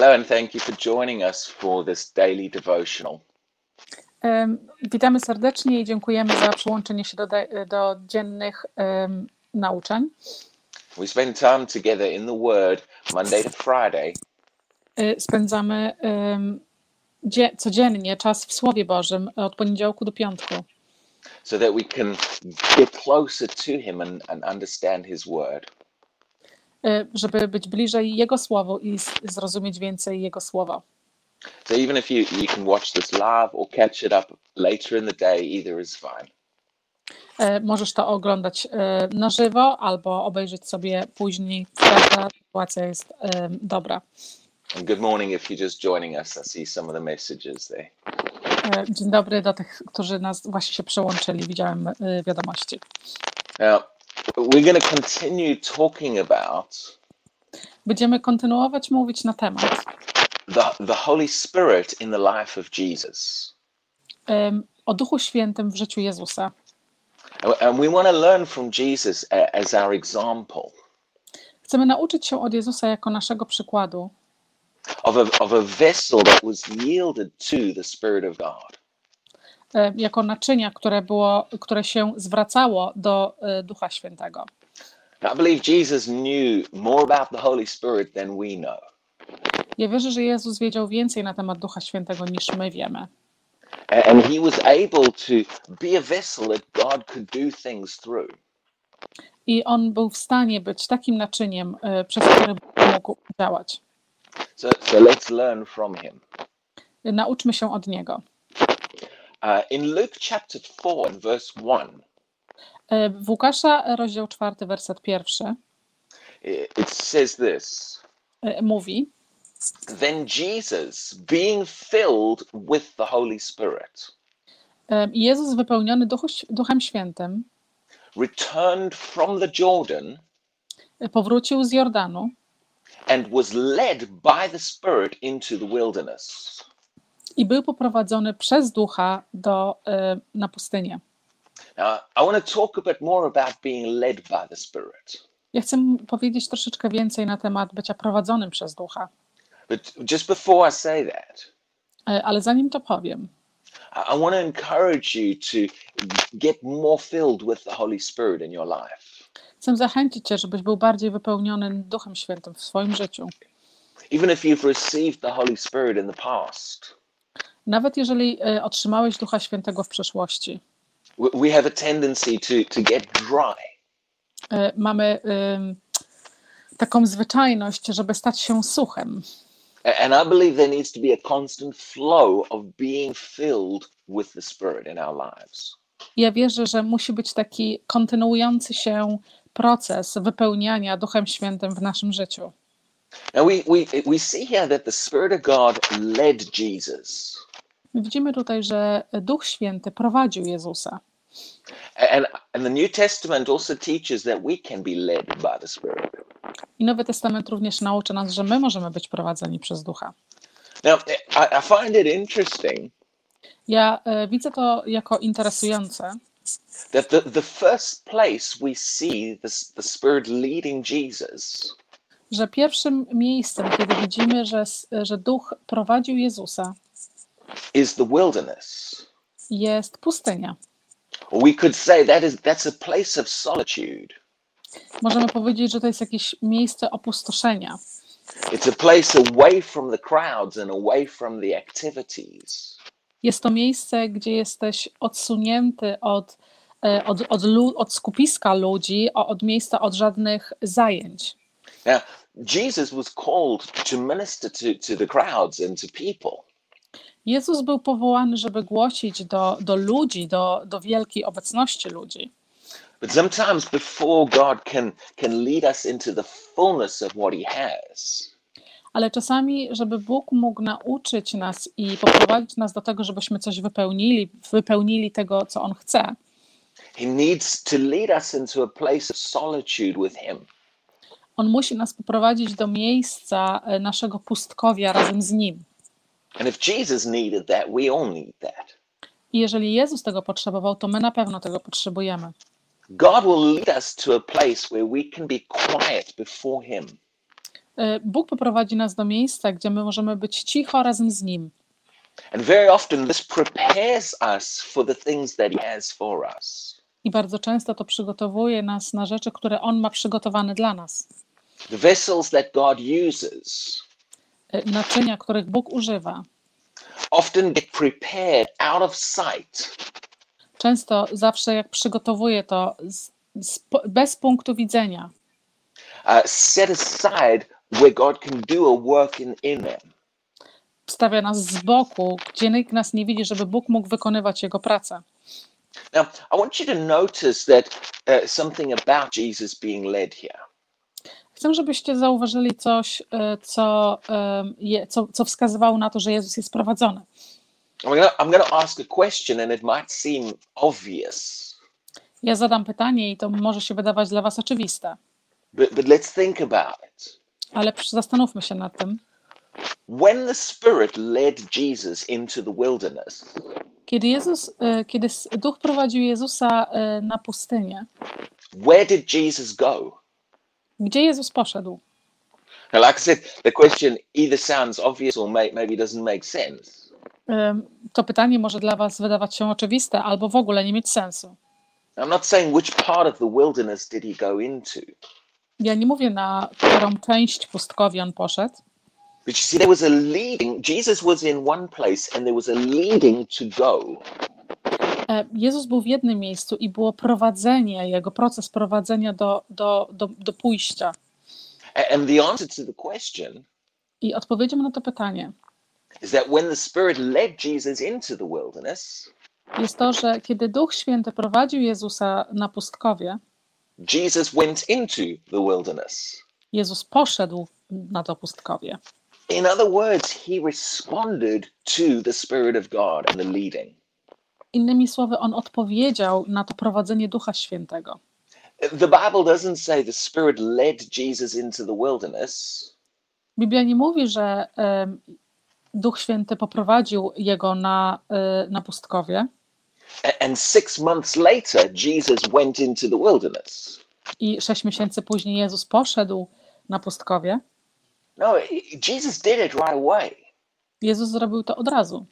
Hello, and thank you for joining us for this daily devotional. Witamy serdecznie i dziękujemy za przyłączenie się do, do dziennych em, nauczeń. We spend time together in the Word Monday to Friday, Y, Spędzamy em, dzie- codziennie czas w Słowie Bożym od poniedziałku do piątku, so that we can get closer to Him and, and understand His Word. Y, żeby być bliżej Jego Słowu i zrozumieć więcej Jego Słowa. So even if you, you can watch this live or catch it up later in the day, either is fine. E, Możesz to oglądać e, na żywo albo obejrzeć sobie później. Każda sytuacja jest dobra. And good morning if you're just joining us. I see some of the messages there. Dzień dobry do tych, którzy nas właśnie się przyłączyli. Widziałem wiadomości. Now, we're going to continue talking about Będziemy kontynuować mówić na temat the, the Holy Spirit in the life of Jesus. em, o Duchu Świętym w życiu Jezusa. And- And we want to learn from Jesus a- as our example Chcemy nauczyć się od Jezusa jako naszego przykładu, of a, of a vessel that was yielded to the Spirit of God. E, jako naczynia, które, było, które się zwracało do e, Ducha Świętego. I believe Jesus knew more about the Holy Spirit than we know. Ja wierzę, że Jezus wiedział więcej na temat Ducha Świętego niż my wiemy. And he was able to be a vessel that God could do things through. I on był w stanie być takim naczyniem, e, przez które Bóg mógł działać. So, so let's learn from him. Nauczmy się od niego. Uh, in Luke chapter 4 and verse 1, E, W Łukasza, rozdział 4, werset pierwszy, it, it says this e, mówi: Then Jesus, being filled with the Holy Spirit, e, Jezus wypełniony Duchem Świętym returned from the Jordan e, powrócił z Jordanu and was led by the Spirit into the wilderness. I był poprowadzony przez Ducha do, e, na pustynię. Now, I want to talk a bit more about being led by the Spirit. Ja chcę powiedzieć troszeczkę więcej na temat bycia prowadzonym przez Ducha, But just before I say that, E, ale zanim to powiem, I I want to encourage you to get more filled with the Holy Spirit in your life. chcę zachęcić Cię, żebyś był bardziej wypełniony Duchem Świętym w swoim życiu. Even if you've received the Holy Spirit in the past, Nawet jeżeli e, otrzymałeś Ducha Świętego w przeszłości, we- have a tendency to, to get dry. e, mamy ym, taką zwyczajność, żeby stać się suchem. A- And I believe there needs to be a constant flow of being filled with the Spirit in our lives. Ja wierzę, że musi być taki kontynuujący się proces wypełniania Duchem Świętym w naszym życiu. Now, we, we, we see here that the Spirit of God led Jesus. Widzimy tutaj, że Duch Święty prowadził Jezusa. And, and the New Testament also teaches that we can be led by the Spirit. I Nowy Testament również naucza nas, że my możemy być prowadzeni przez Ducha. Now, I, I find it interesting Ja e, widzę to jako interesujące, that the, the first place we see this, the Spirit leading Jesus że pierwszym miejscem, kiedy widzimy, że, że Duch prowadził Jezusa, is the wilderness. jest pustynia. We could say that is that's a place of solitude. Możemy powiedzieć, że to jest jakieś miejsce opustoszenia. It's a place away from the crowds and away from the activities. Jest to miejsce, gdzie jesteś odsunięty od, e, od, od, od skupiska ludzi, od miejsca, od żadnych zajęć. Now, Jesus was called to minister to, to the crowds and to people. Jezus był powołany, żeby głosić do, do ludzi, do, do wielkiej obecności ludzi. But sometimes before God can can lead us into the fullness of what he has, Ale czasami, żeby Bóg mógł nauczyć nas i poprowadzić nas do tego, żebyśmy coś wypełnili, wypełnili tego, co On chce, he needs to lead us into a place of solitude with him. On musi nas poprowadzić do miejsca e, naszego pustkowia razem z Nim. I jeżeli Jezus tego potrzebował, to my na pewno tego potrzebujemy. God will lead us to a place where we can be quiet before him. e, Bóg poprowadzi nas do miejsca, gdzie my możemy być cicho razem z Nim. And very often this prepares us for the things that He has for us. I bardzo często to przygotowuje nas na rzeczy, które On ma przygotowane dla nas. The vessels that God uses Naczynia, których Bóg używa, often get prepared out of sight często zawsze jak przygotowuje to z, z, bez punktu widzenia, uh, set aside where God can do a work in, in them. stawia nas z boku, gdzie nikt nas nie widzi, żeby Bóg mógł wykonywać Jego pracę. Now, I want you to notice that uh, something about Jesus being led here. Chcę, żebyście zauważyli coś, e, co, je, co, co wskazywało na to, że Jezus jest prowadzony. I'm I'm gonna ask a question, and it might seem obvious, Ja zadam pytanie i to może się wydawać dla Was oczywiste, but, but let's think about it. ale zastanówmy się nad tym. When the Spirit led Jesus into the wilderness, Kiedy Jezus, e, kiedy Duch prowadził Jezusa e, na pustynię, where did Jesus go? Gdzie Jezus poszedł? Now, like I said, the question either sounds obvious or may, maybe doesn't make sense. Em, To pytanie może dla Was wydawać się oczywiste albo w ogóle nie mieć sensu. I'm not saying which part of the wilderness did he go into, Ja nie mówię, na którą część pustkowi on poszedł, but you see, there was a leading. Jesus was in one place, and there was a leading to go. E, Jezus był w jednym miejscu i było prowadzenie, jego proces prowadzenia do, do, do, do pójścia. And the answer to the question I odpowiedzią na to pytanie is that when the Spirit led Jesus into the wilderness, jest to, że kiedy Duch Święty prowadził Jezusa na pustkowie, Jesus went into the wilderness. Jezus poszedł na to pustkowie. In other words, he responded to the Spirit of God and the leading. Innymi słowy, on odpowiedział na to prowadzenie Ducha Świętego. The Bible doesn't say the Spirit led Jesus into the wilderness. Biblia nie mówi, że em, Duch Święty poprowadził jego na, e, na pustkowie And six months later, Jesus went into the wilderness. i sześć miesięcy później Jezus poszedł na pustkowie. No, Jesus did it right away. Jezus zrobił to od razu.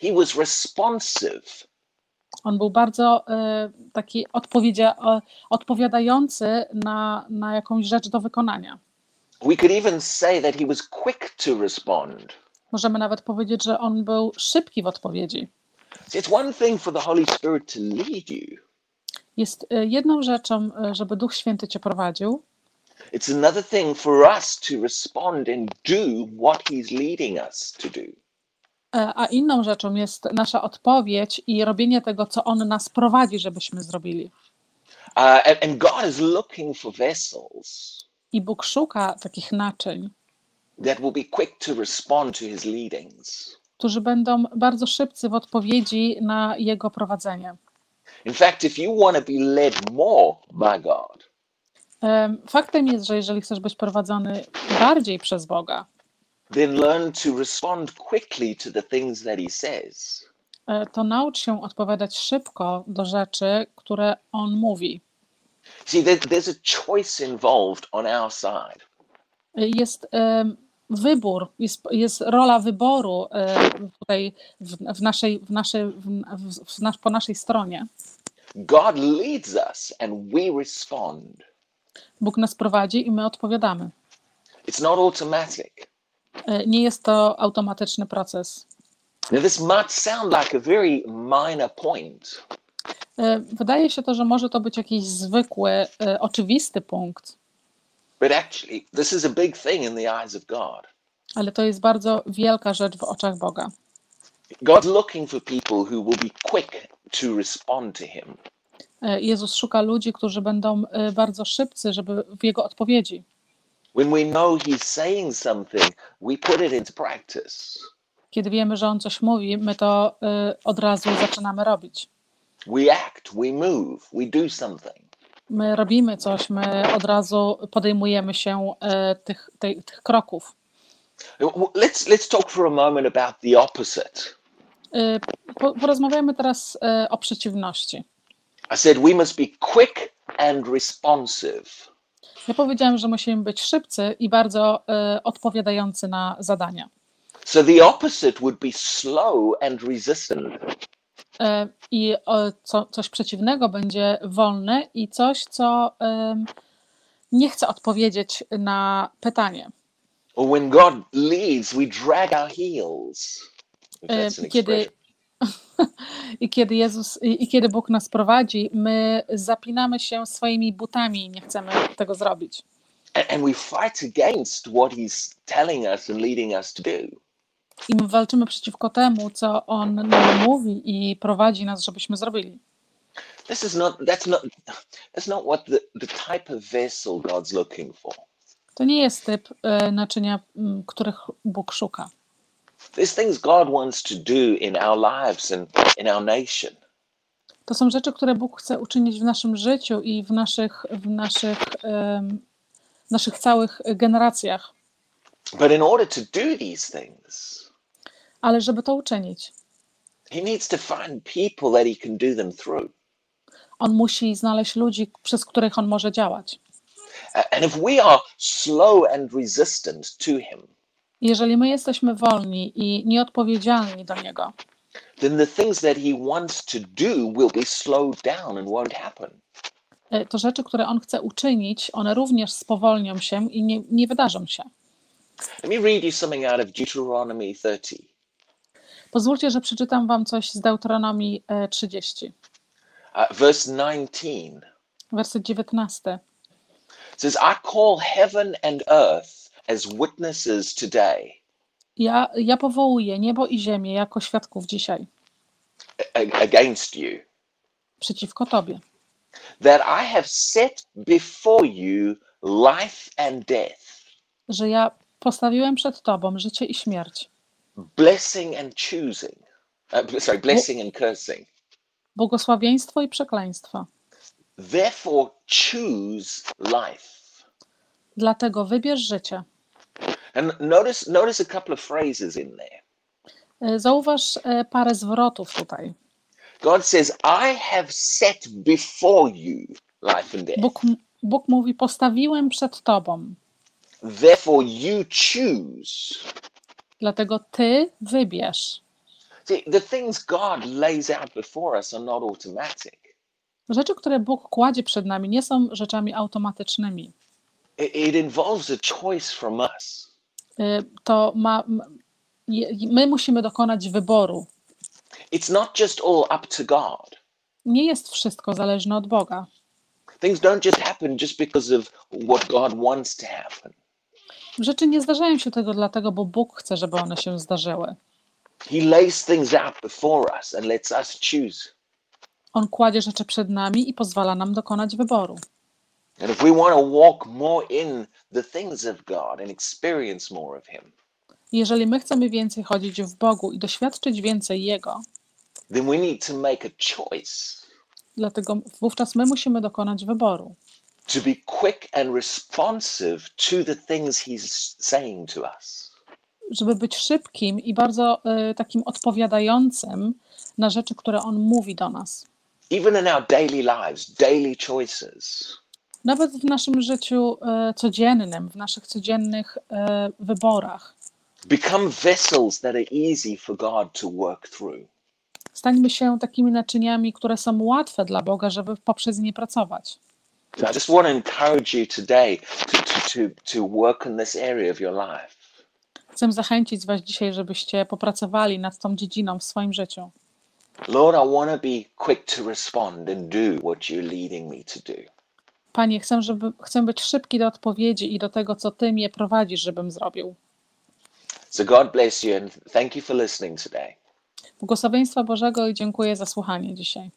He was responsive. On był bardzo e, taki odpowiedzia, e, odpowiadający na, na jakąś rzecz do wykonania. We could even say that he was quick to respond. Możemy nawet powiedzieć, że on był szybki w odpowiedzi. See, It's one thing for the Holy Spirit to lead you, Jest jedną rzeczą, e, żeby Duch Święty cię prowadził, it's another thing for us to respond and do what he's leading us to do. E, a inną rzeczą jest nasza odpowiedź i robienie tego, co On nas prowadzi, żebyśmy zrobili. Uh, and, and God is looking for vessels I Bóg szuka takich naczyń, that will be quick to respond to his leadings. którzy będą bardzo szybcy w odpowiedzi na Jego prowadzenie. In fact, if you want to be led more by God, Em, Faktem jest, że jeżeli chcesz być prowadzony bardziej przez Boga, then learn to respond quickly to the things that he says. e, to naucz się odpowiadać szybko do rzeczy, które On mówi. See, there, there's a choice involved on our side. E, Jest em, wybór, jest, jest rola wyboru e, tutaj w, w naszej, w naszej, w, w, nasz, po naszej stronie. God leads us and we respond. Bóg nas prowadzi i my odpowiadamy. It's not automatic. E, Nie jest to automatyczny proces. Now, this might sound like a very minor point, E, Wydaje się to, że może to być jakiś zwykły, e, oczywisty punkt, but actually, this is a big thing in the eyes of God. ale to jest bardzo wielka rzecz w oczach Boga. God's looking for people who will be quick to respond to Him. Jezus szuka ludzi, którzy będą bardzo szybcy, żeby w Jego odpowiedzi. When we know He's saying something, we put it into practice. Kiedy wiemy, że On coś mówi, my to e, od razu zaczynamy robić. We act, we move, we do something. My robimy coś, my od razu podejmujemy się e, tych, tej, tych kroków. Let's let's talk for a moment about the opposite. E, po- Porozmawiajmy teraz e, o przeciwności. I said we must be quick and responsive. Ja powiedziałam, że musimy być szybcy i bardzo e, odpowiadający na zadania. So the opposite would be slow and resistant. E, I e, co, coś przeciwnego będzie wolne i coś, co em, nie chce odpowiedzieć na pytanie. Or when God leads, we drag our heels. Kiedy. I kiedy Jezus, i, i kiedy Bóg nas prowadzi, my zapinamy się swoimi butami i nie chcemy tego zrobić. A- And we fight against what He's telling us and leading us to do. I my walczymy przeciwko temu, co On nam mówi i prowadzi nas, żebyśmy zrobili. This is not that's not that's not what the, the type of vessel God's looking for. To nie jest typ e, naczynia, których Bóg szuka. There's things God wants to do in our lives and in our nation. To są rzeczy, które Bóg chce uczynić w naszym życiu i w naszych, w naszych, em, naszych całych generacjach. But in order to do these things, Ale żeby to uczynić, He needs to find people that He can do them through. On musi znaleźć ludzi, przez których On może działać. And if we are slow and resistant to Him, Jeżeli my jesteśmy wolni i nieodpowiedzialni do Niego, then the things that He wants to do will be slowed down and won't happen. e, to rzeczy, które On chce uczynić, one również spowolnią się i nie, nie wydarzą się. Let me read you something out of Deuteronomy 30. Pozwólcie, że przeczytam Wam coś z Deuteronomii e, 30, Uh, verse 19 werset 19. It says, I call heaven and earth as witnesses today Ja, ja powołuję niebo i ziemię jako świadków dzisiaj against you przeciwko Tobie, that I have set before you life and death, że ja postawiłem przed Tobą życie i śmierć, blessing and choosing. Uh, sorry, blessing and cursing. błogosławieństwo i przekleństwo. Therefore, choose life. Dlatego wybierz życie. And notice, notice a couple of phrases in there. E, Zauważ e, parę zwrotów tutaj. God says, I have set before you life and death. Bóg, Bóg mówi: Postawiłem przed Tobą, Therefore, you choose. dlatego Ty wybierz. See, the things God lays out before us are not automatic. Rzeczy, które Bóg kładzie przed nami, nie są rzeczami automatycznymi. It, it involves a choice from us. E, To ma. My musimy dokonać wyboru. It's not just all up to God. Nie jest wszystko zależne od Boga. Things don't just happen just because of what God wants to happen. Rzeczy nie zdarzają się tego dlatego, bo Bóg chce, żeby one się zdarzyły. He lays things out before us and lets us choose. On kładzie rzeczy przed nami i pozwala nam dokonać wyboru. And if we want to walk more in the things of God and experience more of Him, Jeżeli my chcemy więcej chodzić w Bogu i doświadczyć więcej Jego, then we need to make a choice dlatego wówczas my musimy dokonać wyboru, to be quick and responsive to the things He's saying to us. żeby być szybkim i bardzo y, takim odpowiadającym na rzeczy, które On mówi do nas. Even in our daily lives, daily choices. Nawet w naszym życiu y, codziennym, w naszych codziennych y, wyborach. Become vessels that are easy for God to work through. Stańmy się takimi naczyniami, które są łatwe dla Boga, żeby poprzez nie pracować. So I just want to encourage you today to, to, to, to work in this area of your life. Chcę zachęcić Was dzisiaj, żebyście popracowali nad tą dziedziną w swoim życiu. Lord, I want to be quick to respond and do what you're leading me to do. Panie, chcę, żeby, chcę być szybki do odpowiedzi i do tego, co Ty mnie prowadzisz, żebym zrobił. So God bless you and thank you for listening today. Błogosławieństwa Bożego i dziękuję za słuchanie dzisiaj.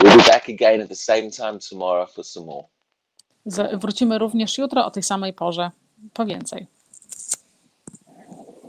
We'll be back again at the same time tomorrow for some more. Z- Wrócimy również jutro o tej samej porze. Po więcej.